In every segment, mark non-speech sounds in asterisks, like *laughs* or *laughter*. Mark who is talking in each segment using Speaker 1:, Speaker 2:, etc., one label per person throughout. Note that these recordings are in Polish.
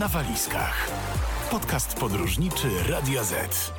Speaker 1: na walizkach. Podcast podróżniczy Radia Z.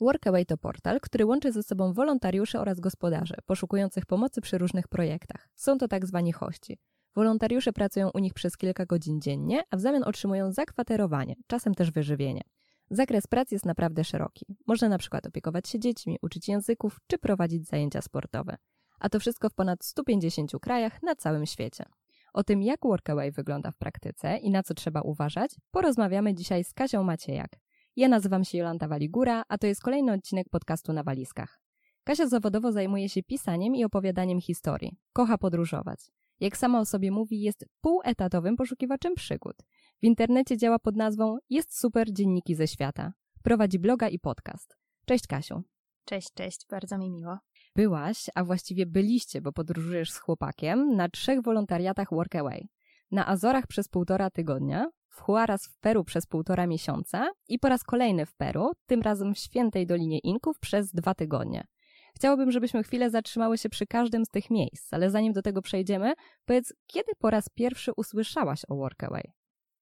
Speaker 2: Workaway to portal, który łączy ze sobą wolontariuszy oraz gospodarzy poszukujących pomocy przy różnych projektach. Są to tak zwani hości. Wolontariusze pracują u nich przez kilka godzin dziennie, a w zamian otrzymują zakwaterowanie, czasem też wyżywienie. Zakres pracy jest naprawdę szeroki. Można na przykład opiekować się dziećmi, uczyć języków czy prowadzić zajęcia sportowe. A to wszystko w ponad 150 krajach na całym świecie. O tym, jak Workaway wygląda w praktyce i na co trzeba uważać, porozmawiamy dzisiaj z Kasią Maciejak. Ja nazywam się Jolanta Waligura, a to jest kolejny odcinek podcastu na walizkach. Kasia zawodowo zajmuje się pisaniem i opowiadaniem historii. Kocha podróżować. Jak sama o sobie mówi, jest półetatowym poszukiwaczem przygód. W internecie działa pod nazwą Jest super dzienniki ze świata. Prowadzi bloga i podcast. Cześć Kasiu.
Speaker 3: Cześć, cześć, bardzo mi miło.
Speaker 2: Byłaś, a właściwie byliście, bo podróżujesz z chłopakiem, na trzech wolontariatach Workaway. Na Azorach przez półtora tygodnia, w Huaraz w Peru przez półtora miesiąca i po raz kolejny w Peru, tym razem w Świętej Dolinie Inków przez dwa tygodnie. Chciałabym, żebyśmy chwilę zatrzymały się przy każdym z tych miejsc, ale zanim do tego przejdziemy, powiedz, kiedy po raz pierwszy usłyszałaś o Workaway?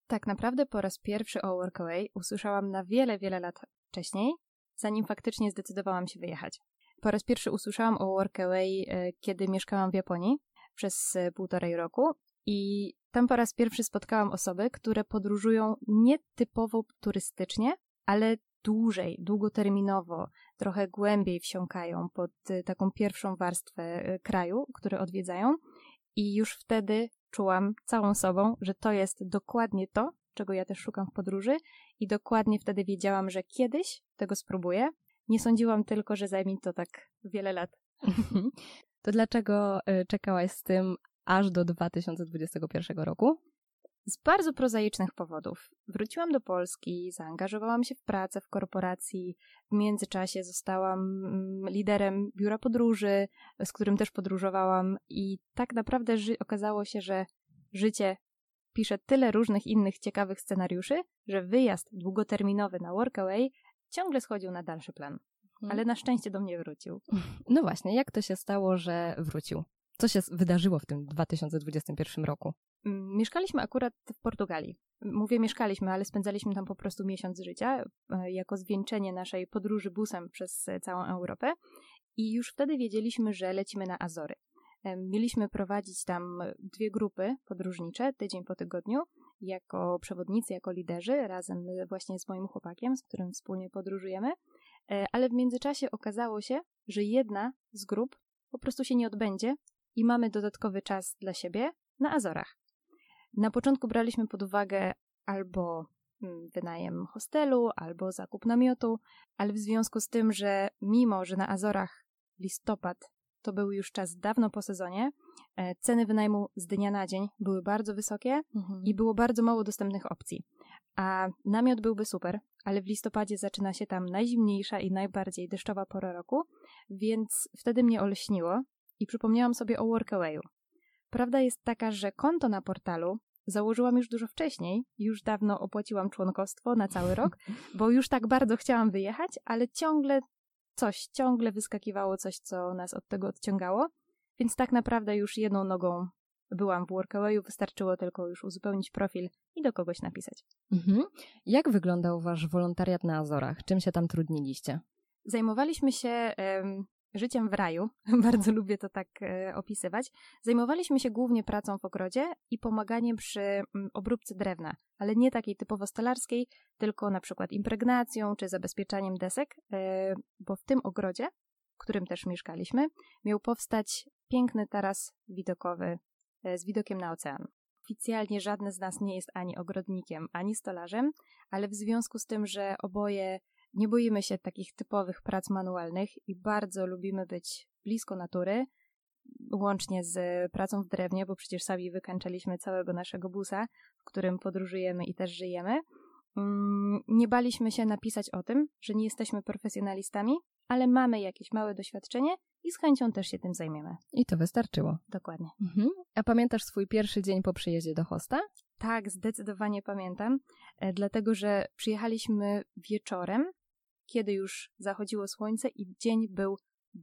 Speaker 3: Tak naprawdę po raz pierwszy o Workaway usłyszałam na wiele, wiele lat wcześniej, zanim faktycznie zdecydowałam się wyjechać. Po raz pierwszy usłyszałam o Workaway, e, kiedy mieszkałam w Japonii przez e, półtorej roku i tam po raz pierwszy spotkałam osoby, które podróżują nie typowo turystycznie, ale dłużej, długoterminowo, trochę głębiej wsiąkają pod e, taką pierwszą warstwę kraju, który odwiedzają. I już wtedy czułam całą sobą, że to jest dokładnie to, czego ja też szukam w podróży, i dokładnie wtedy wiedziałam, że kiedyś tego spróbuję, nie sądziłam tylko, że zajmie to tak wiele lat.
Speaker 2: To dlaczego y, czekałaś z tym aż do 2021 roku?
Speaker 3: Z bardzo prozaicznych powodów. Wróciłam do Polski, zaangażowałam się w pracę w korporacji. W międzyczasie zostałam mm, liderem biura podróży, z którym też podróżowałam, i tak naprawdę okazało się, że życie pisze tyle różnych innych ciekawych scenariuszy, że wyjazd długoterminowy na Workaway ciągle schodził na dalszy plan. Mhm. Ale na szczęście do mnie wrócił. *laughs*
Speaker 2: No właśnie, jak to się stało, że wrócił? Co się wydarzyło w tym 2021 roku?
Speaker 3: Mm, mieszkaliśmy akurat w Portugalii. Mówię mieszkaliśmy, ale spędzaliśmy tam po prostu miesiąc życia e, jako zwieńczenie naszej podróży busem przez e, całą Europę. I już wtedy wiedzieliśmy, że lecimy na Azory. Mieliśmy prowadzić tam dwie grupy podróżnicze tydzień po tygodniu jako przewodnicy, jako liderzy, razem właśnie z moim chłopakiem, z którym wspólnie podróżujemy. E, ale w międzyczasie okazało się, że jedna z grup po prostu się nie odbędzie i mamy dodatkowy czas dla siebie na Azorach. Na początku braliśmy pod uwagę albo mm, wynajem hostelu, albo zakup namiotu, ale w związku z tym, że mimo, że na Azorach listopad to był już czas dawno po sezonie, e, ceny wynajmu z dnia na dzień były bardzo wysokie mhm. i było bardzo mało dostępnych opcji. A namiot byłby super, ale w listopadzie zaczyna się tam najzimniejsza i najbardziej deszczowa pora roku, więc wtedy mnie olśniło i przypomniałam sobie o Workawayu. Prawda jest taka, że konto na portalu założyłam już dużo wcześniej, już dawno opłaciłam członkostwo na cały rok, *laughs* bo już tak bardzo chciałam wyjechać, ale ciągle coś, ciągle wyskakiwało coś, co nas od tego odciągało, więc tak naprawdę już jedną nogą byłam w Workawayu, wystarczyło tylko już uzupełnić profil i do kogoś napisać. Mhm.
Speaker 2: Jak wyglądał wasz wolontariat na Azorach? Czym się tam trudniliście?
Speaker 3: Zajmowaliśmy się um, życiem w raju, *laughs* bardzo lubię to tak e, opisywać. Zajmowaliśmy się głównie pracą w ogrodzie i pomaganiem przy m, obróbce drewna, ale nie takiej typowo stolarskiej, tylko na przykład impregnacją czy zabezpieczaniem desek, e, bo w tym ogrodzie, w którym też mieszkaliśmy, miał powstać piękny taras widokowy E, z widokiem na ocean. Oficjalnie żadne z nas nie jest ani ogrodnikiem, ani stolarzem, ale w związku z tym, że oboje nie boimy się takich typowych prac manualnych i bardzo lubimy być blisko natury, łącznie z pracą w drewnie, bo przecież sami wykańczaliśmy całego naszego busa, w którym podróżujemy i też żyjemy. Mm, nie baliśmy się napisać o tym, że nie jesteśmy profesjonalistami, ale mamy jakieś małe doświadczenie i z chęcią też się tym zajmiemy.
Speaker 2: I to wystarczyło.
Speaker 3: Dokładnie.
Speaker 2: Mhm. A pamiętasz swój pierwszy dzień po przyjeździe do hosta?
Speaker 3: Tak, zdecydowanie pamiętam, e, dlatego że przyjechaliśmy wieczorem, kiedy już zachodziło słońce i dzień był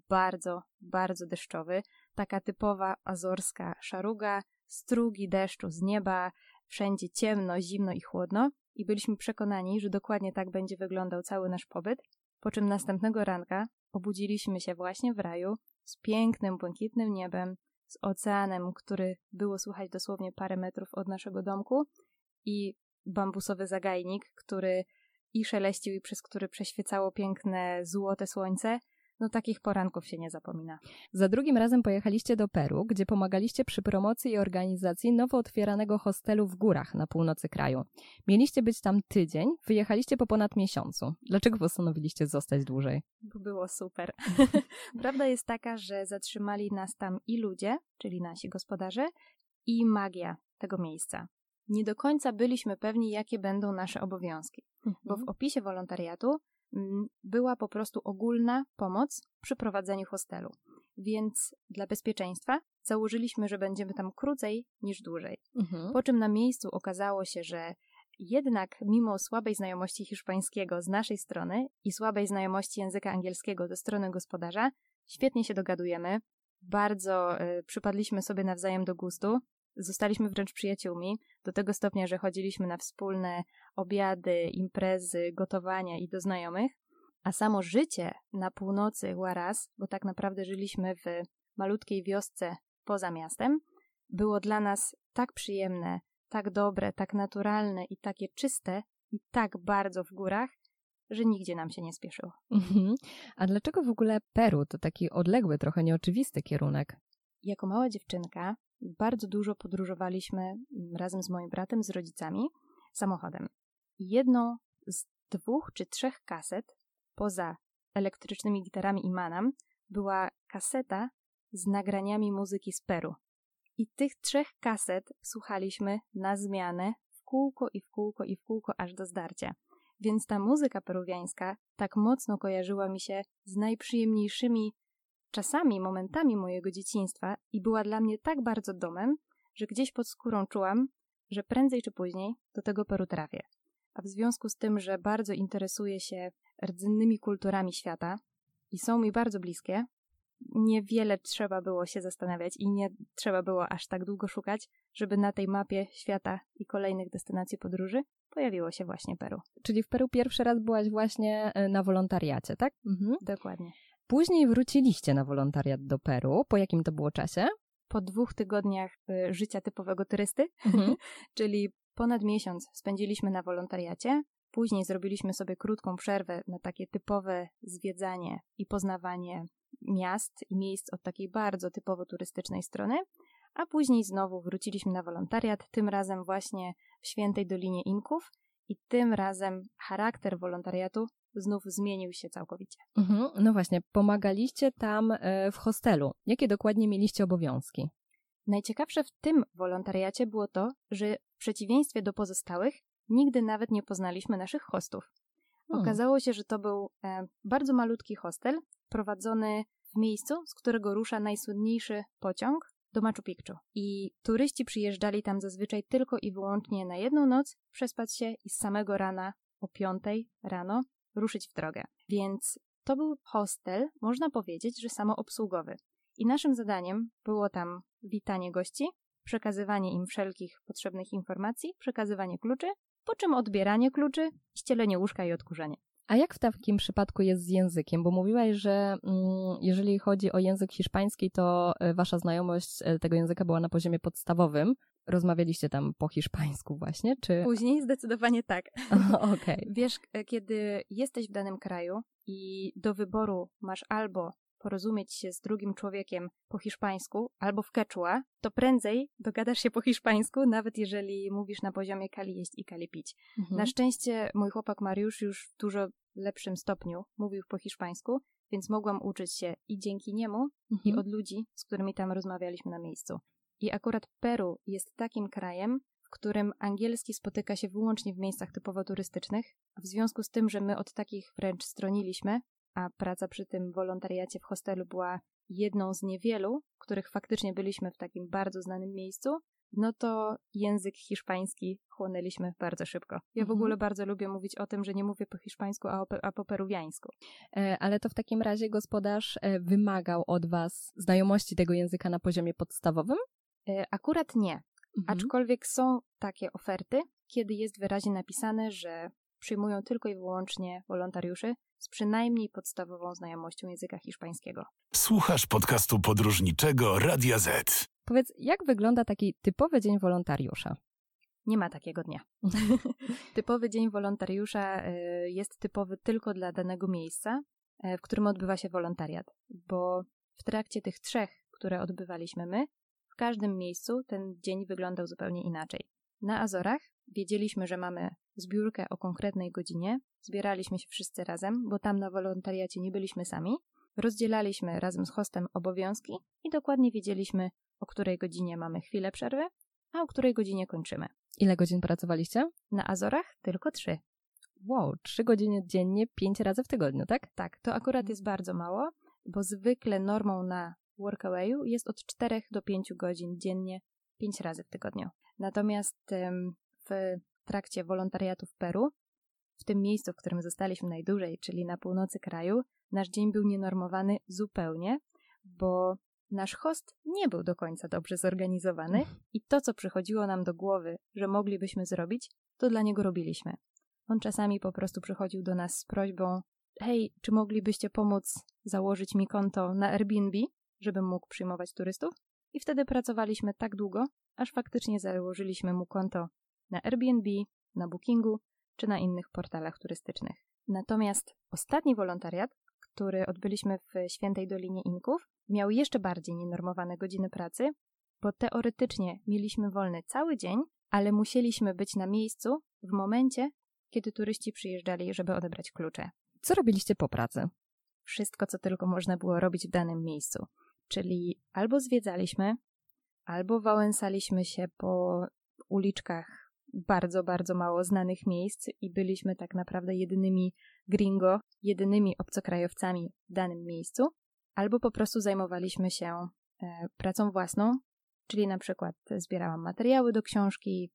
Speaker 3: bardzo, bardzo deszczowy. Taka typowa azorska szaruga, strugi deszczu z nieba, wszędzie ciemno, zimno i chłodno i byliśmy przekonani, że dokładnie tak będzie wyglądał cały nasz pobyt, po czym następnego ranka obudziliśmy się właśnie w raju z pięknym, błękitnym niebem, z oceanem, który było słychać dosłownie parę metrów od naszego domku i bambusowy zagajnik, który i szeleścił i przez który przeświecało piękne, złote słońce, no takich poranków się nie zapomina.
Speaker 2: Za drugim razem pojechaliście do Peru, gdzie pomagaliście przy promocji i organizacji nowo otwieranego hostelu w górach na północy kraju. Mieliście być tam tydzień, wyjechaliście po ponad miesiącu. Dlaczego postanowiliście zostać dłużej?
Speaker 3: Bo było super. *laughs* Prawda jest taka, że zatrzymali nas tam i ludzie, czyli nasi gospodarze, i magia tego miejsca. Nie do końca byliśmy pewni, jakie będą nasze obowiązki, mhm. bo w opisie wolontariatu Mm, była po prostu ogólna pomoc przy prowadzeniu hostelu. Więc dla bezpieczeństwa założyliśmy, że będziemy tam krócej niż dłużej. Mhm. Po czym na miejscu okazało się, że jednak mimo słabej znajomości hiszpańskiego z naszej strony i słabej znajomości języka angielskiego ze strony gospodarza, świetnie się dogadujemy. Bardzo y, przypadliśmy sobie nawzajem do gustu. Zostaliśmy wręcz przyjaciółmi, do tego stopnia, że chodziliśmy na wspólne obiady, imprezy, gotowania i do znajomych. A samo życie na północy Huaraz, bo tak naprawdę żyliśmy w malutkiej wiosce poza miastem, było dla nas tak przyjemne, tak dobre, tak naturalne i takie czyste i tak bardzo w górach, że nigdzie nam się nie spieszyło. Mhm.
Speaker 2: A dlaczego w ogóle Peru to taki odległy, trochę nieoczywisty kierunek?
Speaker 3: Jako mała dziewczynka bardzo dużo podróżowaliśmy mm, razem z moim bratem, z rodzicami, samochodem. Jedną z dwóch czy trzech kaset, poza elektrycznymi gitarami i manam, była kaseta z nagraniami muzyki z Peru. I tych trzech kaset słuchaliśmy na zmianę w kółko i w kółko i w kółko aż do zdarcia. Więc ta muzyka peruwiańska tak mocno kojarzyła mi się z najprzyjemniejszymi czasami momentami mojego dzieciństwa i była dla mnie tak bardzo domem, że gdzieś pod skórą czułam, że prędzej czy później do tego Peru trafię. A w związku z tym, że bardzo interesuję się rdzennymi kulturami świata i są mi bardzo bliskie, niewiele trzeba było się zastanawiać i nie trzeba było aż tak długo szukać, żeby na tej mapie świata i kolejnych destynacji podróży pojawiło się właśnie Peru.
Speaker 2: Czyli w Peru pierwszy raz byłaś właśnie e, na wolontariacie, tak?
Speaker 3: Mhm. Dokładnie.
Speaker 2: Później wróciliście na wolontariat do Peru. Po jakim to było czasie?
Speaker 3: Po dwóch tygodniach y, życia typowego turysty, mhm. *laughs* czyli ponad miesiąc spędziliśmy na wolontariacie. Później zrobiliśmy sobie krótką przerwę na takie typowe zwiedzanie i poznawanie miast i miejsc od takiej bardzo typowo turystycznej strony, a później znowu wróciliśmy na wolontariat, tym razem właśnie w Świętej Dolinie Inków i tym razem charakter wolontariatu znów zmienił się całkowicie.
Speaker 2: Mhm, no właśnie, pomagaliście tam e, w hostelu. Jakie dokładnie mieliście obowiązki?
Speaker 3: Najciekawsze w tym wolontariacie było to, że w przeciwieństwie do pozostałych, nigdy nawet nie poznaliśmy naszych hostów. Okazało się, że to był e, bardzo malutki hostel, prowadzony w miejscu, z którego rusza najsłynniejszy pociąg do Machu Picchu. I turyści przyjeżdżali tam zazwyczaj tylko i wyłącznie na jedną noc, przespać się i z samego rana o piątej rano ruszyć w drogę. Więc to był hostel, można powiedzieć, że samoobsługowy. I naszym zadaniem było tam witanie gości, przekazywanie im wszelkich potrzebnych informacji, przekazywanie kluczy, po czym odbieranie kluczy, ścielenie łóżka i odkurzenie.
Speaker 2: A jak w takim przypadku jest z językiem? Bo mówiłaś, że mm, jeżeli chodzi o język hiszpański, to e, wasza znajomość e, tego języka była na poziomie podstawowym. Rozmawialiście tam po hiszpańsku właśnie, czy...
Speaker 3: Później zdecydowanie tak. *laughs*
Speaker 2: Okej. Okay.
Speaker 3: Wiesz, e, kiedy jesteś w danym kraju i do wyboru masz albo porozumieć się z drugim człowiekiem po hiszpańsku albo w quechua, to prędzej dogadasz się po hiszpańsku, nawet jeżeli mówisz na poziomie kali jeść i kali pić. Mhm. Na szczęście mój chłopak Mariusz już w dużo lepszym stopniu mówił po hiszpańsku, więc mogłam uczyć się i dzięki niemu, mhm. i od ludzi, z którymi tam rozmawialiśmy na miejscu. I akurat Peru jest takim krajem, w którym angielski spotyka się wyłącznie w miejscach typowo turystycznych. W związku z tym, że my od takich wręcz stroniliśmy, a praca przy tym wolontariacie w hostelu była jedną z niewielu, których faktycznie byliśmy w takim bardzo znanym miejscu, no to język hiszpański chłonęliśmy bardzo szybko. Ja w mhm. ogóle bardzo lubię mówić o tym, że nie mówię po hiszpańsku, a, a po peruwiańsku.
Speaker 2: E, ale to w takim razie gospodarz e, wymagał od was znajomości tego języka na poziomie podstawowym?
Speaker 3: E, akurat nie. Mhm. Aczkolwiek są takie oferty, kiedy jest wyraźnie napisane, że przyjmują tylko i wyłącznie wolontariuszy z przynajmniej podstawową znajomością języka hiszpańskiego.
Speaker 1: Słuchasz podcastu podróżniczego Radia Z.
Speaker 2: Powiedz, jak wygląda taki typowy dzień wolontariusza?
Speaker 3: Nie ma takiego dnia. *laughs* typowy dzień wolontariusza e, jest typowy tylko dla danego miejsca, e, w którym odbywa się wolontariat, bo w trakcie tych trzech, które odbywaliśmy my, w każdym miejscu ten dzień wyglądał zupełnie inaczej. Na Azorach wiedzieliśmy, że mamy zbiórkę o konkretnej godzinie, zbieraliśmy się wszyscy razem, bo tam na wolontariacie nie byliśmy sami, rozdzielaliśmy razem z hostem obowiązki i dokładnie wiedzieliśmy, o której godzinie mamy chwilę przerwy, a o której godzinie kończymy.
Speaker 2: Ile godzin pracowaliście?
Speaker 3: Na Azorach tylko trzy.
Speaker 2: Wow, trzy godziny dziennie, pięć razy w tygodniu, tak?
Speaker 3: Tak, to akurat jest bardzo mało, bo zwykle normą na workawayu jest od 4 do 5 godzin dziennie, 5 razy w tygodniu. Natomiast w trakcie wolontariatu w Peru, w tym miejscu, w którym zostaliśmy najdłużej, czyli na północy kraju, nasz dzień był nienormowany zupełnie, bo nasz host nie był do końca dobrze zorganizowany i to, co przychodziło nam do głowy, że moglibyśmy zrobić, to dla niego robiliśmy. On czasami po prostu przychodził do nas z prośbą: Hej, czy moglibyście pomóc założyć mi konto na Airbnb, żebym mógł przyjmować turystów? I wtedy pracowaliśmy tak długo, aż faktycznie założyliśmy mu konto na Airbnb, na Bookingu czy na innych portalach turystycznych. Natomiast ostatni wolontariat, który odbyliśmy w Świętej Dolinie Inków, miał jeszcze bardziej nienormowane godziny pracy, bo teoretycznie mieliśmy wolny cały dzień, ale musieliśmy być na miejscu w momencie, kiedy turyści przyjeżdżali, żeby odebrać klucze.
Speaker 2: Co robiliście po pracy?
Speaker 3: Wszystko, co tylko można było robić w danym miejscu. Czyli albo zwiedzaliśmy, albo wałęsaliśmy się po uliczkach bardzo, bardzo mało znanych miejsc i byliśmy tak naprawdę jedynymi gringo, jedynymi obcokrajowcami w danym miejscu, albo po prostu zajmowaliśmy się e, pracą własną, czyli na przykład zbierałam materiały do książki,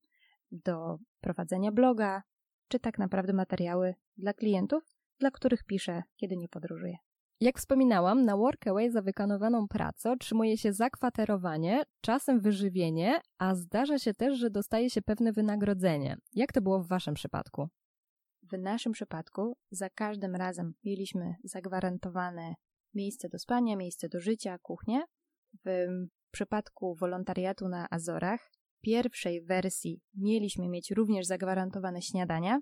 Speaker 3: do prowadzenia bloga, czy tak naprawdę materiały dla klientów, dla których piszę, kiedy nie podróżuję.
Speaker 2: Jak wspominałam, na Workaway za wykonywaną pracę otrzymuje się zakwaterowanie, czasem wyżywienie, a zdarza się też, że dostaje się pewne wynagrodzenie. Jak to było w Waszym przypadku?
Speaker 3: W naszym przypadku za każdym razem mieliśmy zagwarantowane miejsce do spania, miejsce do życia, kuchnię. W przypadku wolontariatu na Azorach, pierwszej wersji, mieliśmy mieć również zagwarantowane śniadania,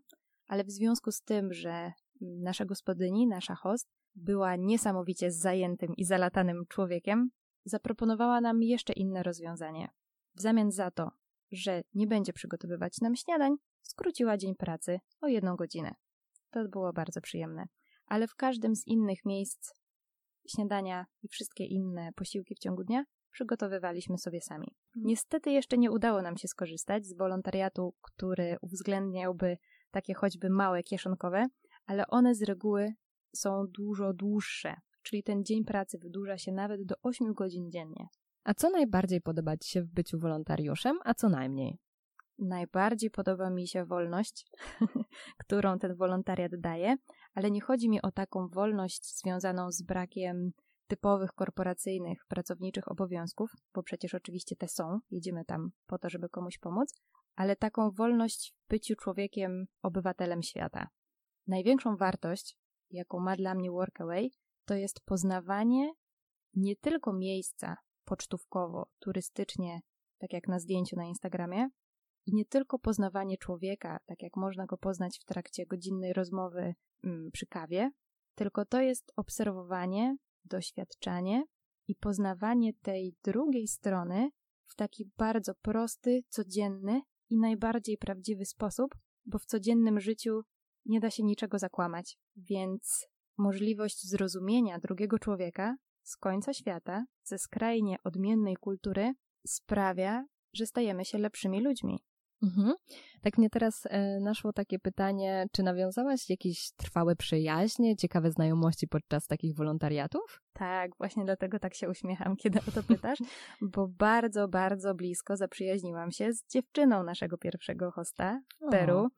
Speaker 3: ale w związku z tym, że nasza gospodyni, nasza host, była niesamowicie zajętym i zalatanym człowiekiem, zaproponowała nam jeszcze inne rozwiązanie. W zamian za to, że nie będzie przygotowywać nam śniadań, skróciła dzień pracy o jedną godzinę. To było bardzo przyjemne. Ale w każdym z innych miejsc śniadania i wszystkie inne posiłki w ciągu dnia przygotowywaliśmy sobie sami. Mhm. Niestety jeszcze nie udało nam się skorzystać z wolontariatu, który uwzględniałby takie choćby małe kieszonkowe, ale one z reguły są dużo dłuższe, czyli ten dzień pracy wydłuża się nawet do 8 godzin dziennie.
Speaker 2: A co najbardziej podoba Ci się w byciu wolontariuszem, a co najmniej?
Speaker 3: Najbardziej podoba mi się wolność, *laughs* którą ten wolontariat daje, ale nie chodzi mi o taką wolność związaną z brakiem typowych korporacyjnych, pracowniczych obowiązków, bo przecież oczywiście te są, jedziemy tam po to, żeby komuś pomóc, ale taką wolność w byciu człowiekiem, obywatelem świata. Największą wartość, jaką ma dla mnie Workaway, to jest poznawanie nie tylko miejsca pocztówkowo, turystycznie, tak jak na zdjęciu na Instagramie, i nie tylko poznawanie człowieka, tak jak można go poznać w trakcie godzinnej rozmowy mm, przy kawie, tylko to jest obserwowanie, doświadczanie i poznawanie tej drugiej strony w taki bardzo prosty, codzienny i najbardziej prawdziwy sposób, bo w codziennym życiu nie da się niczego zakłamać, więc możliwość zrozumienia drugiego człowieka z końca świata, ze skrajnie odmiennej kultury, sprawia, że stajemy się lepszymi ludźmi.
Speaker 2: Mhm. Tak mnie teraz e, naszło takie pytanie, czy nawiązałaś jakieś trwałe przyjaźnie, ciekawe znajomości podczas takich wolontariatów?
Speaker 3: Tak, właśnie dlatego tak się uśmiecham, kiedy o to pytasz, bo bardzo, bardzo blisko zaprzyjaźniłam się z dziewczyną naszego pierwszego hosta w Peru. O.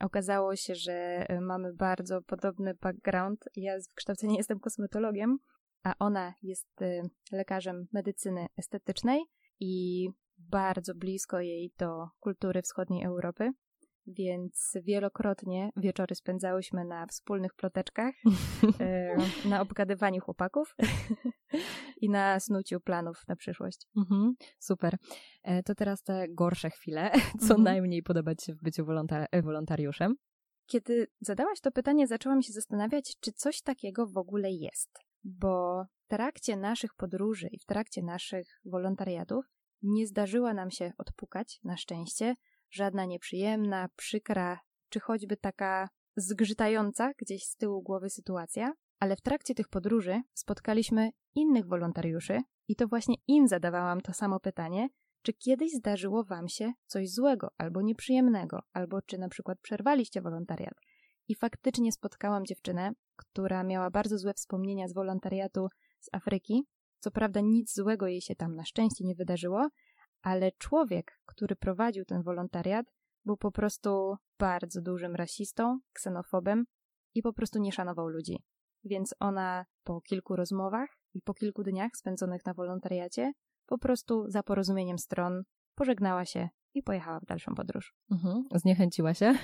Speaker 3: Okazało się, że e, mamy bardzo podobny background. Ja z wykształcenia jestem kosmetologiem, a ona jest e, lekarzem medycyny estetycznej i bardzo blisko jej do kultury wschodniej Europy, więc wielokrotnie wieczory spędzałyśmy na wspólnych ploteczkach, *laughs* e, na obgadywaniu chłopaków *laughs* i na snuciu planów na przyszłość.
Speaker 2: Mhm, super. E, to teraz te gorsze chwile, *laughs* co
Speaker 3: Mhm.
Speaker 2: najmniej podoba Ci się w byciu e, wolontariuszem.
Speaker 3: Kiedy zadałaś to pytanie, zaczęłam się zastanawiać, czy coś takiego w ogóle jest. Bo w trakcie naszych podróży i w trakcie naszych wolontariatów nie zdarzyła nam się odpukać, na szczęście, żadna nieprzyjemna, przykra, czy choćby taka zgrzytająca gdzieś z tyłu głowy sytuacja. Ale w trakcie tych podróży spotkaliśmy innych wolontariuszy i to właśnie im zadawałam to samo pytanie, czy kiedyś zdarzyło Wam się coś złego albo nieprzyjemnego, albo czy na przykład przerwaliście wolontariat. I faktycznie spotkałam dziewczynę, która miała bardzo złe wspomnienia z wolontariatu z Afryki. Co prawda nic złego jej się tam na szczęście nie wydarzyło, ale człowiek, który prowadził ten wolontariat, był po prostu bardzo dużym rasistą, ksenofobem i po prostu nie szanował ludzi. Więc ona po kilku rozmowach i po kilku dniach spędzonych na wolontariacie po prostu za porozumieniem stron pożegnała się i pojechała w dalszą podróż.
Speaker 2: Mhm. Zniechęciła się?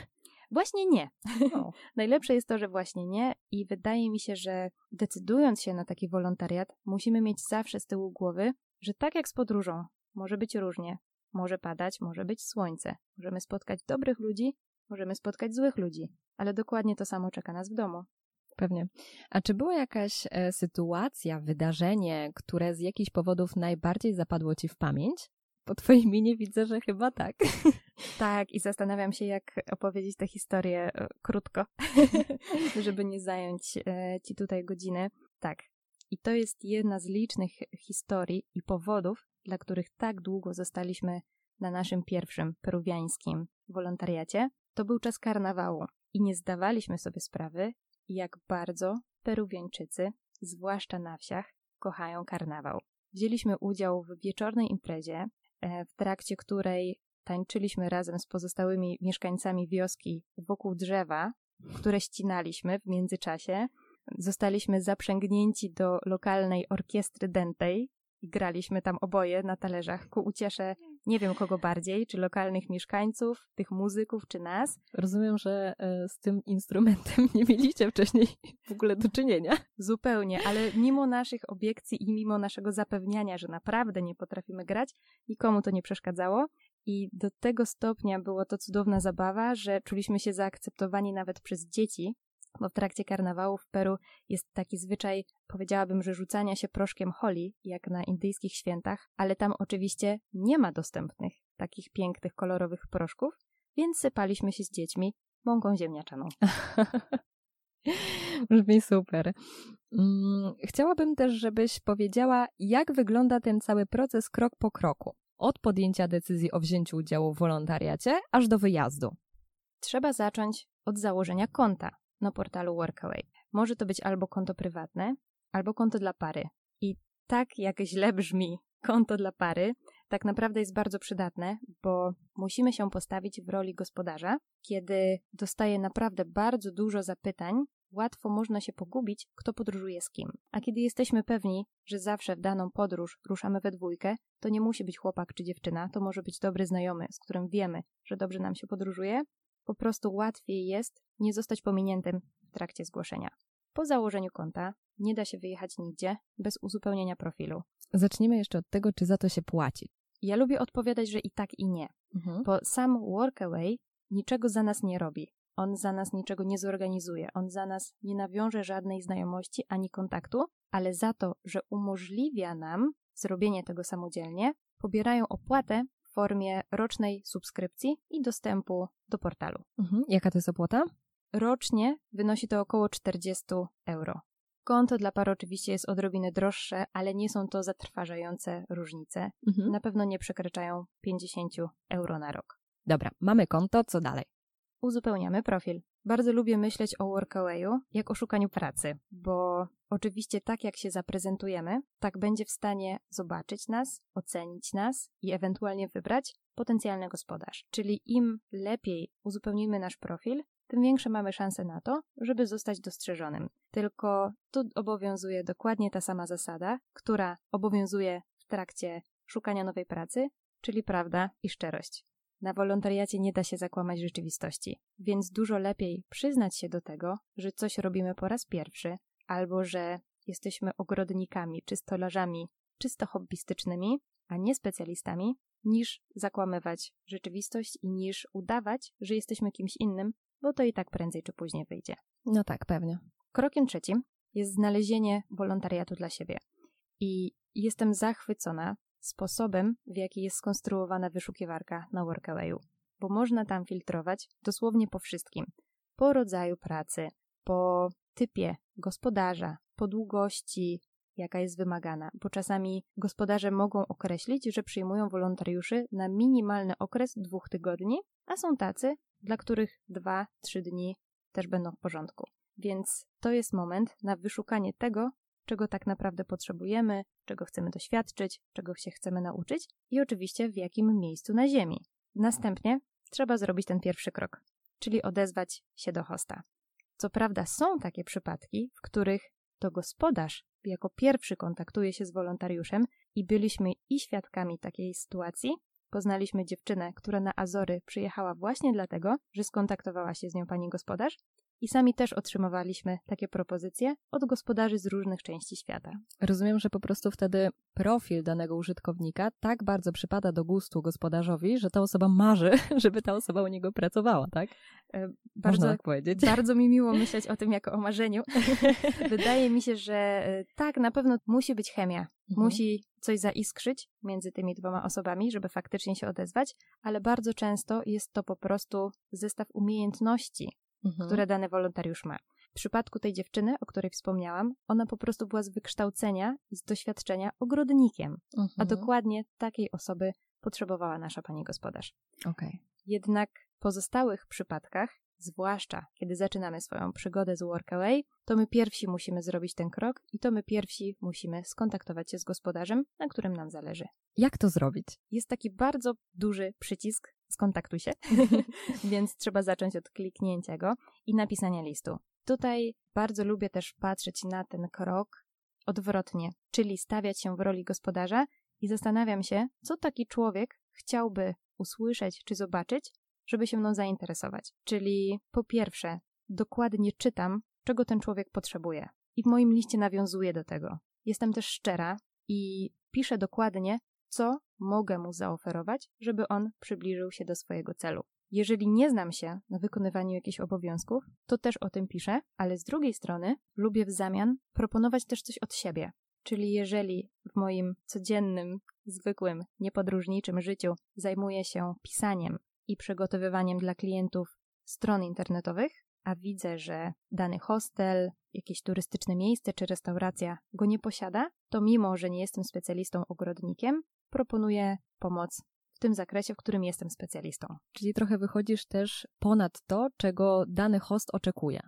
Speaker 3: Właśnie nie.
Speaker 2: O. *laughs*
Speaker 3: Najlepsze jest to, że właśnie nie i wydaje mi się, że decydując się na taki wolontariat, musimy mieć zawsze z tyłu głowy, że tak jak z podróżą, może być różnie. Może padać, może być słońce. Możemy spotkać dobrych ludzi, możemy spotkać złych ludzi, ale dokładnie to samo czeka nas w domu.
Speaker 2: Pewnie. A czy była jakaś e, sytuacja, wydarzenie, które z jakichś powodów najbardziej zapadło Ci w pamięć? Po Twojej minie widzę, że chyba tak. *laughs*
Speaker 3: Tak, i zastanawiam się, jak opowiedzieć tę historię e, krótko, *laughs* żeby nie zająć e, ci tutaj godziny. Tak. I to jest jedna z licznych historii i powodów, dla których tak długo zostaliśmy na naszym pierwszym peruwiańskim wolontariacie. To był czas karnawału i nie zdawaliśmy sobie sprawy, jak bardzo Peruwiańczycy, zwłaszcza na wsiach, kochają karnawał. Wzięliśmy udział w wieczornej imprezie, e, w trakcie której tańczyliśmy razem z pozostałymi mieszkańcami wioski wokół drzewa, które ścinaliśmy w międzyczasie. Zostaliśmy zaprzęgnięci do lokalnej orkiestry dętej i graliśmy tam oboje na talerzach ku uciesze nie wiem kogo bardziej, czy lokalnych mieszkańców, tych muzyków, czy nas.
Speaker 2: Rozumiem, że e, z tym instrumentem *laughs* nie mieliście wcześniej w ogóle do czynienia.
Speaker 3: Zupełnie, ale mimo naszych obiekcji i mimo naszego zapewniania, że naprawdę nie potrafimy grać, nikomu to nie przeszkadzało. I do tego stopnia było to cudowna zabawa, że czuliśmy się zaakceptowani nawet przez dzieci, bo w trakcie karnawału w Peru jest taki zwyczaj, powiedziałabym, że rzucania się proszkiem holi, jak na indyjskich świętach, ale tam oczywiście nie ma dostępnych takich pięknych, kolorowych proszków, więc sypaliśmy się z dziećmi mąką ziemniaczaną. *laughs*
Speaker 2: Brzmi super. Mm, Chciałabym też, żebyś powiedziała, jak wygląda ten cały proces krok po kroku. Od podjęcia decyzji o wzięciu udziału w wolontariacie, aż do wyjazdu.
Speaker 3: Trzeba zacząć od założenia konta na portalu Workaway. Może to być albo konto prywatne, albo konto dla pary. I tak jak źle brzmi *laughs* konto dla pary, tak naprawdę jest bardzo przydatne, bo musimy się postawić w roli gospodarza. Kiedy dostaje naprawdę bardzo dużo zapytań, łatwo można się pogubić, kto podróżuje z kim. A kiedy jesteśmy pewni, że zawsze w daną podróż ruszamy we dwójkę, to nie musi być chłopak czy dziewczyna, to może być dobry znajomy, z którym wiemy, że dobrze nam się podróżuje. Po prostu łatwiej jest nie zostać pominiętym w trakcie zgłoszenia. Po założeniu konta nie da się wyjechać nigdzie bez uzupełnienia profilu.
Speaker 2: Zacznijmy jeszcze od tego, czy za to się płaci.
Speaker 3: Ja lubię odpowiadać, że i tak, i nie, bo sam Workaway niczego za nas nie robi. On za nas niczego nie zorganizuje, on za nas nie nawiąże żadnej znajomości ani kontaktu, ale za to, że umożliwia nam zrobienie tego samodzielnie, pobierają opłatę w formie rocznej subskrypcji i dostępu do portalu.
Speaker 2: Mhm. Jaka to jest opłata?
Speaker 3: Rocznie wynosi to około 40 euro. Konto dla par oczywiście jest odrobinę droższe, ale nie są to zatrważające różnice.
Speaker 2: Mhm.
Speaker 3: Na pewno nie przekraczają 50 euro na rok.
Speaker 2: Dobra, mamy konto, co dalej?
Speaker 3: Uzupełniamy profil. Bardzo lubię myśleć o Workawayu jak o szukaniu pracy, bo oczywiście tak jak się zaprezentujemy, tak będzie w stanie zobaczyć nas, ocenić nas i ewentualnie wybrać potencjalny gospodarz. Czyli im lepiej uzupełnimy nasz profil, tym większe mamy szanse na to, żeby zostać dostrzeżonym. Tylko tu obowiązuje dokładnie ta sama zasada, która obowiązuje w trakcie szukania nowej pracy, czyli prawda i szczerość. Na wolontariacie nie da się zakłamać rzeczywistości, więc dużo lepiej przyznać się do tego, że coś robimy po raz pierwszy, albo że jesteśmy ogrodnikami czy stolarzami czysto hobbystycznymi, a nie specjalistami, niż zakłamywać rzeczywistość i niż udawać, że jesteśmy kimś innym, bo to i tak prędzej czy później wyjdzie.
Speaker 2: No tak, pewnie.
Speaker 3: Krokiem trzecim jest znalezienie wolontariatu dla siebie. I jestem zachwycona sposobem, w jaki jest skonstruowana wyszukiwarka na Workawayu, bo można tam filtrować dosłownie po wszystkim. Po rodzaju pracy, po typie gospodarza, po długości, jaka jest wymagana, bo czasami gospodarze mogą określić, że przyjmują wolontariuszy na minimalny okres dwóch tygodni, a są tacy, dla których dwa, trzy dni też będą w porządku. Więc to jest moment na wyszukanie tego, czego tak naprawdę potrzebujemy, czego chcemy doświadczyć, czego się chcemy nauczyć i oczywiście w jakim miejscu na Ziemi. Następnie trzeba zrobić ten pierwszy krok, czyli odezwać się do hosta. Co prawda są takie przypadki, w których to gospodarz jako pierwszy kontaktuje się z wolontariuszem i byliśmy i świadkami takiej sytuacji. Poznaliśmy dziewczynę, która na Azory przyjechała właśnie dlatego, że skontaktowała się z nią pani gospodarz i sami też otrzymywaliśmy takie propozycje od gospodarzy z różnych części świata.
Speaker 2: Rozumiem, że po prostu wtedy profil danego użytkownika tak bardzo przypada do gustu gospodarzowi, że ta osoba marzy, *laughs* żeby ta osoba u niego pracowała, tak?
Speaker 3: E, bardzo, Można
Speaker 2: tak powiedzieć.
Speaker 3: Bardzo mi miło *laughs* myśleć o tym jako o marzeniu. *laughs* Wydaje mi się, że e, tak, na pewno musi być chemia. Mhm. Musi coś zaiskrzyć między tymi dwoma osobami, żeby faktycznie się odezwać, ale bardzo często jest to po prostu zestaw umiejętności, mhm. które dany wolontariusz ma. W przypadku tej dziewczyny, o której wspomniałam, ona po prostu była z wykształcenia i z doświadczenia ogrodnikiem, mhm. a dokładnie takiej osoby potrzebowała nasza pani gospodarz.
Speaker 2: Okay.
Speaker 3: Jednak w pozostałych przypadkach, zwłaszcza kiedy zaczynamy swoją przygodę z Workaway, to my pierwsi musimy zrobić ten krok i to my pierwsi musimy skontaktować się z gospodarzem, na którym nam zależy.
Speaker 2: Jak to zrobić?
Speaker 3: Jest taki bardzo duży przycisk skontaktuj się, *laughs* *laughs* więc trzeba zacząć od kliknięcia go i napisania listu. Tutaj bardzo lubię też patrzeć na ten krok odwrotnie, czyli stawiać się w roli gospodarza i zastanawiam się, co taki człowiek chciałby usłyszeć czy zobaczyć, żeby się mną zainteresować. Czyli po pierwsze, dokładnie czytam, czego ten człowiek potrzebuje i w moim liście nawiązuję do tego. Jestem też szczera i piszę dokładnie, co mogę mu zaoferować, żeby on przybliżył się do swojego celu. Jeżeli nie znam się na wykonywaniu jakichś obowiązków, to też o tym piszę, ale z drugiej strony lubię w zamian proponować też coś od siebie. Czyli jeżeli w moim codziennym, zwykłym, niepodróżniczym życiu zajmuję się pisaniem i przygotowywaniem dla klientów stron internetowych, a widzę, że dany hostel, jakieś turystyczne miejsce czy restauracja go nie posiada, to mimo, że nie jestem specjalistą ogrodnikiem, proponuję pomoc w tym zakresie, w którym jestem specjalistą.
Speaker 2: Czyli trochę wychodzisz też ponad to, czego dany host oczekuje.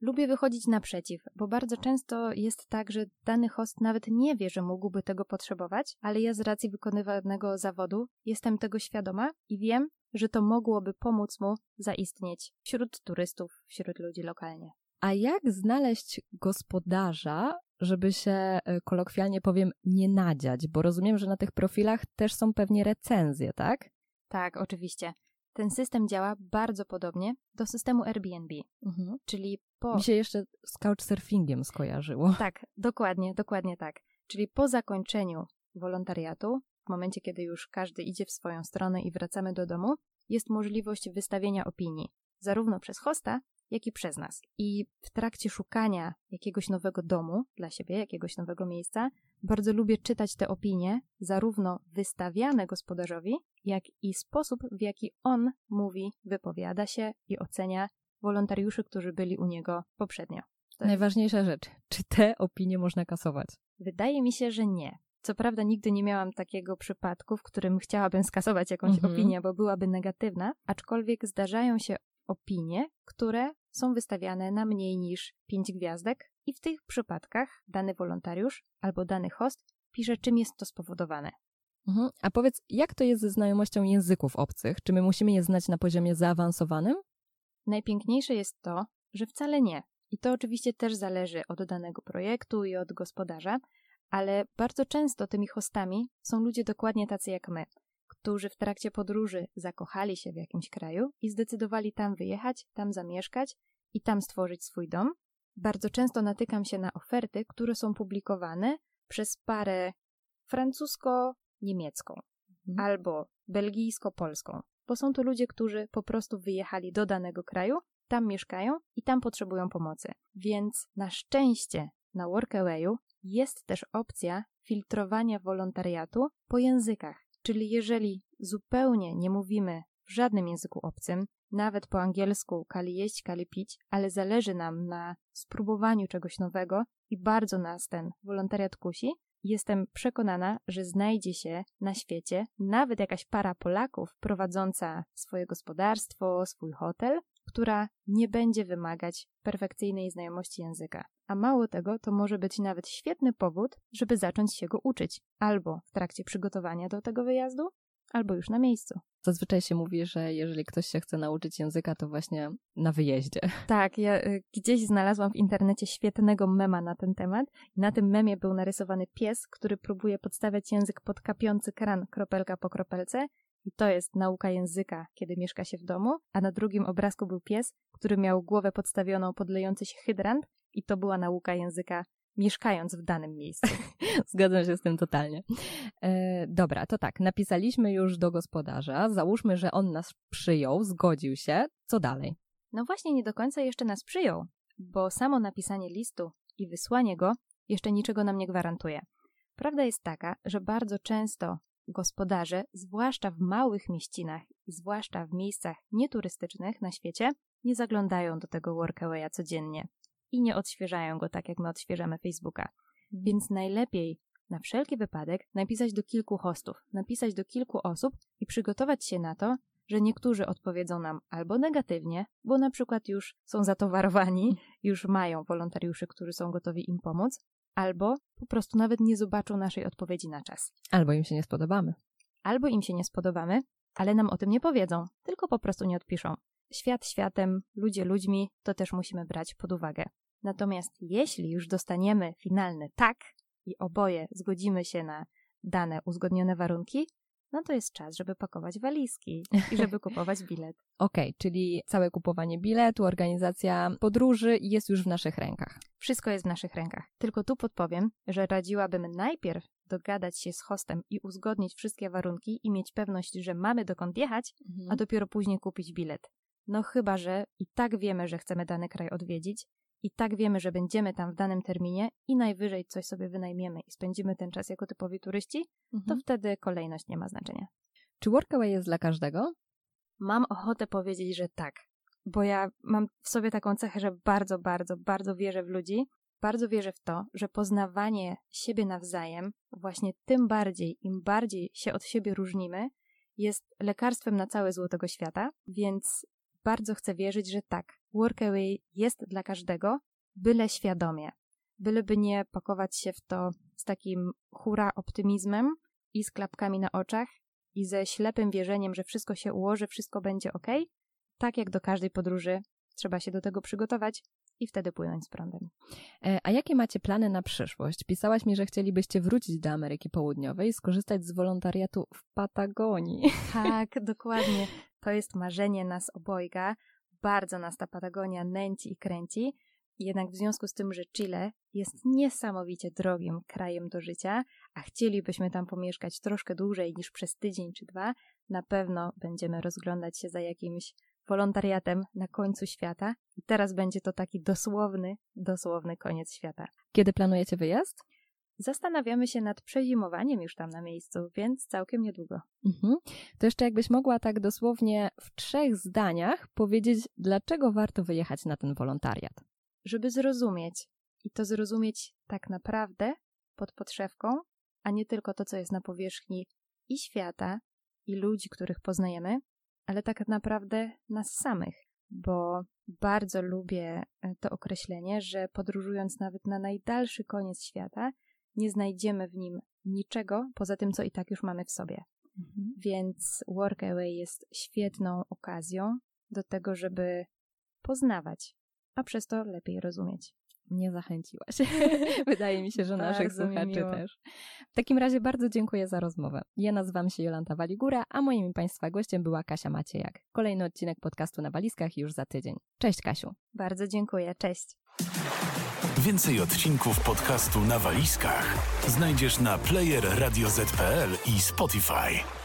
Speaker 3: Lubię wychodzić naprzeciw, bo bardzo często jest tak, że dany host nawet nie wie, że mógłby tego potrzebować, ale ja z racji wykonywanego zawodu jestem tego świadoma i wiem, że to mogłoby pomóc mu zaistnieć wśród turystów, wśród ludzi lokalnie.
Speaker 2: A jak znaleźć gospodarza, żeby się e, kolokwialnie powiem nie nadziać? Bo rozumiem, że na tych profilach też są pewnie recenzje, tak?
Speaker 3: Tak, oczywiście. Ten system działa bardzo podobnie do systemu Airbnb,
Speaker 2: mhm.
Speaker 3: czyli po...
Speaker 2: Mi się jeszcze z couchsurfingiem skojarzyło. *laughs*
Speaker 3: Tak, dokładnie, dokładnie tak. Czyli po zakończeniu wolontariatu, w momencie kiedy już każdy idzie w swoją stronę i wracamy do domu, jest możliwość wystawienia opinii, zarówno przez hosta, jak i przez nas. I w trakcie szukania jakiegoś nowego domu dla siebie, jakiegoś nowego miejsca, bardzo lubię czytać te opinie, zarówno wystawiane gospodarzowi, jak i sposób, w jaki on mówi, wypowiada się i ocenia wolontariuszy, którzy byli u niego poprzednio.
Speaker 2: Najważniejsza rzecz, czy te opinie można kasować?
Speaker 3: Wydaje mi się, że nie. Co prawda nigdy nie miałam takiego przypadku, w którym chciałabym skasować jakąś mhm. opinię, bo byłaby negatywna, aczkolwiek zdarzają się opinie, które są wystawiane na mniej niż 5 gwiazdek i w tych przypadkach dany wolontariusz albo dany host pisze, czym jest to spowodowane.
Speaker 2: Mhm. A powiedz, jak to jest ze znajomością języków obcych? Czy my musimy je znać na poziomie zaawansowanym?
Speaker 3: Najpiękniejsze jest to, że wcale nie. I to oczywiście też zależy od danego projektu i od gospodarza, ale bardzo często tymi hostami są ludzie dokładnie tacy jak my, którzy w trakcie podróży zakochali się w jakimś kraju i zdecydowali tam wyjechać, tam zamieszkać i tam stworzyć swój dom. Bardzo często natykam się na oferty, które są publikowane przez parę francusko-niemiecką mhm. albo belgijsko-polską, bo są to ludzie, którzy po prostu wyjechali do danego kraju, tam mieszkają i tam potrzebują pomocy. Więc na szczęście na Workawayu jest też opcja filtrowania wolontariatu po językach. Czyli jeżeli zupełnie nie mówimy w żadnym języku obcym, nawet po angielsku kali jeść, kali pić, ale zależy nam na spróbowaniu czegoś nowego i bardzo nas ten wolontariat kusi, jestem przekonana, że znajdzie się na świecie nawet jakaś para Polaków prowadząca swoje gospodarstwo, swój hotel, która nie będzie wymagać perfekcyjnej znajomości języka. A mało tego, to może być nawet świetny powód, żeby zacząć się go uczyć, albo w trakcie przygotowania do tego wyjazdu, albo już na miejscu.
Speaker 2: Zazwyczaj się mówi, że jeżeli ktoś się chce nauczyć języka, to właśnie na wyjeździe.
Speaker 3: Tak, ja y, gdzieś znalazłam w internecie świetnego mema na ten temat. Na tym memie był narysowany pies, który próbuje podstawiać język pod kapiący kran kropelka po kropelce. I to jest nauka języka, kiedy mieszka się w domu. A na drugim obrazku był pies, który miał głowę podstawioną pod lejący się hydrant. I to była nauka języka mieszkając w danym miejscu. *laughs*
Speaker 2: Zgadzam się z tym totalnie. E, dobra, to tak, napisaliśmy już do gospodarza, załóżmy, że on nas przyjął, zgodził się. Co dalej?
Speaker 3: No właśnie, nie do końca jeszcze nas przyjął, bo samo napisanie listu i wysłanie go jeszcze niczego nam nie gwarantuje. Prawda jest taka, że bardzo często gospodarze, zwłaszcza w małych mieścinach i zwłaszcza w miejscach nieturystycznych na świecie, nie zaglądają do tego workawaya codziennie i nie odświeżają go tak, jak my odświeżamy Facebooka. Mhm. Więc najlepiej na wszelki wypadek napisać do kilku hostów, napisać do kilku osób i przygotować się na to, że niektórzy odpowiedzą nam albo negatywnie, bo na przykład już są zatowarowani, *laughs* już mają wolontariuszy, którzy są gotowi im pomóc, albo po prostu nawet nie zobaczą naszej odpowiedzi na czas.
Speaker 2: Albo im się nie spodobamy.
Speaker 3: Albo im się nie spodobamy, ale nam o tym nie powiedzą, tylko po prostu nie odpiszą. Świat światem, ludzie ludźmi, to też musimy brać pod uwagę. Natomiast jeśli już dostaniemy finalny tak i oboje zgodzimy się na dane uzgodnione warunki, no to jest czas, żeby pakować walizki i żeby *laughs* kupować bilet.
Speaker 2: Okej, okay, czyli całe kupowanie biletu, organizacja podróży jest już w naszych rękach.
Speaker 3: Wszystko jest w naszych rękach. Tylko tu podpowiem, że radziłabym najpierw dogadać się z hostem i uzgodnić wszystkie warunki i mieć pewność, że mamy dokąd jechać, mhm. a dopiero później kupić bilet. No chyba, że i tak wiemy, że chcemy dany kraj odwiedzić, i tak wiemy, że będziemy tam w danym terminie i najwyżej coś sobie wynajmiemy i spędzimy ten czas jako typowi turyści, mhm. to wtedy kolejność nie ma znaczenia.
Speaker 2: Czy Workaway jest dla każdego?
Speaker 3: Mam ochotę powiedzieć, że tak, bo ja mam w sobie taką cechę, że bardzo, bardzo, bardzo wierzę w ludzi. Bardzo wierzę w to, że poznawanie siebie nawzajem, właśnie tym bardziej, im bardziej się od siebie różnimy, jest lekarstwem na całe zło tego świata, więc bardzo chcę wierzyć, że tak, workaway jest dla każdego, byle świadomie. Byleby nie pakować się w to z takim hura optymizmem i z klapkami na oczach i ze ślepym wierzeniem, że wszystko się ułoży, wszystko będzie ok. Tak jak do każdej podróży, trzeba się do tego przygotować i wtedy płynąć z prądem.
Speaker 2: E, a jakie macie plany na przyszłość? Pisałaś mi, że chcielibyście wrócić do Ameryki Południowej i skorzystać z wolontariatu w Patagonii.
Speaker 3: Tak, dokładnie. To jest marzenie nas obojga. Bardzo nas ta Patagonia nęci i kręci. Jednak w związku z tym, że Chile jest niesamowicie drogim krajem do życia, a chcielibyśmy tam pomieszkać troszkę dłużej niż przez tydzień czy dwa, na pewno będziemy rozglądać się za jakimś wolontariatem na końcu świata. I teraz będzie to taki dosłowny, dosłowny koniec świata.
Speaker 2: Kiedy planujecie wyjazd?
Speaker 3: Zastanawiamy się nad przezimowaniem już tam na miejscu, więc całkiem niedługo. Mhm.
Speaker 2: To jeszcze jakbyś mogła tak dosłownie w trzech zdaniach powiedzieć, dlaczego warto wyjechać na ten wolontariat?
Speaker 3: Żeby zrozumieć i to zrozumieć tak naprawdę pod podszewką, a nie tylko to, co jest na powierzchni i świata, i ludzi, których poznajemy, ale tak naprawdę nas samych, bo bardzo lubię e, to określenie, że podróżując nawet na najdalszy koniec świata, nie znajdziemy w nim niczego poza tym, co i tak już mamy w sobie. Mhm. Więc Workaway jest świetną okazją do tego, żeby poznawać, a przez to lepiej rozumieć.
Speaker 2: mnie zachęciłaś. *laughs* *laughs* Wydaje mi się, że naszych słuchaczy
Speaker 3: miło.
Speaker 2: też. W takim razie bardzo dziękuję za rozmowę. Ja nazywam się Jolanta Waligura, a moim Państwa gościem była Kasia Maciejak. Kolejny odcinek podcastu na walizkach już za tydzień. Cześć Kasiu.
Speaker 3: Bardzo dziękuję. Cześć.
Speaker 1: Więcej odcinków podcastu na walizkach znajdziesz na player radio ZPL i Spotify.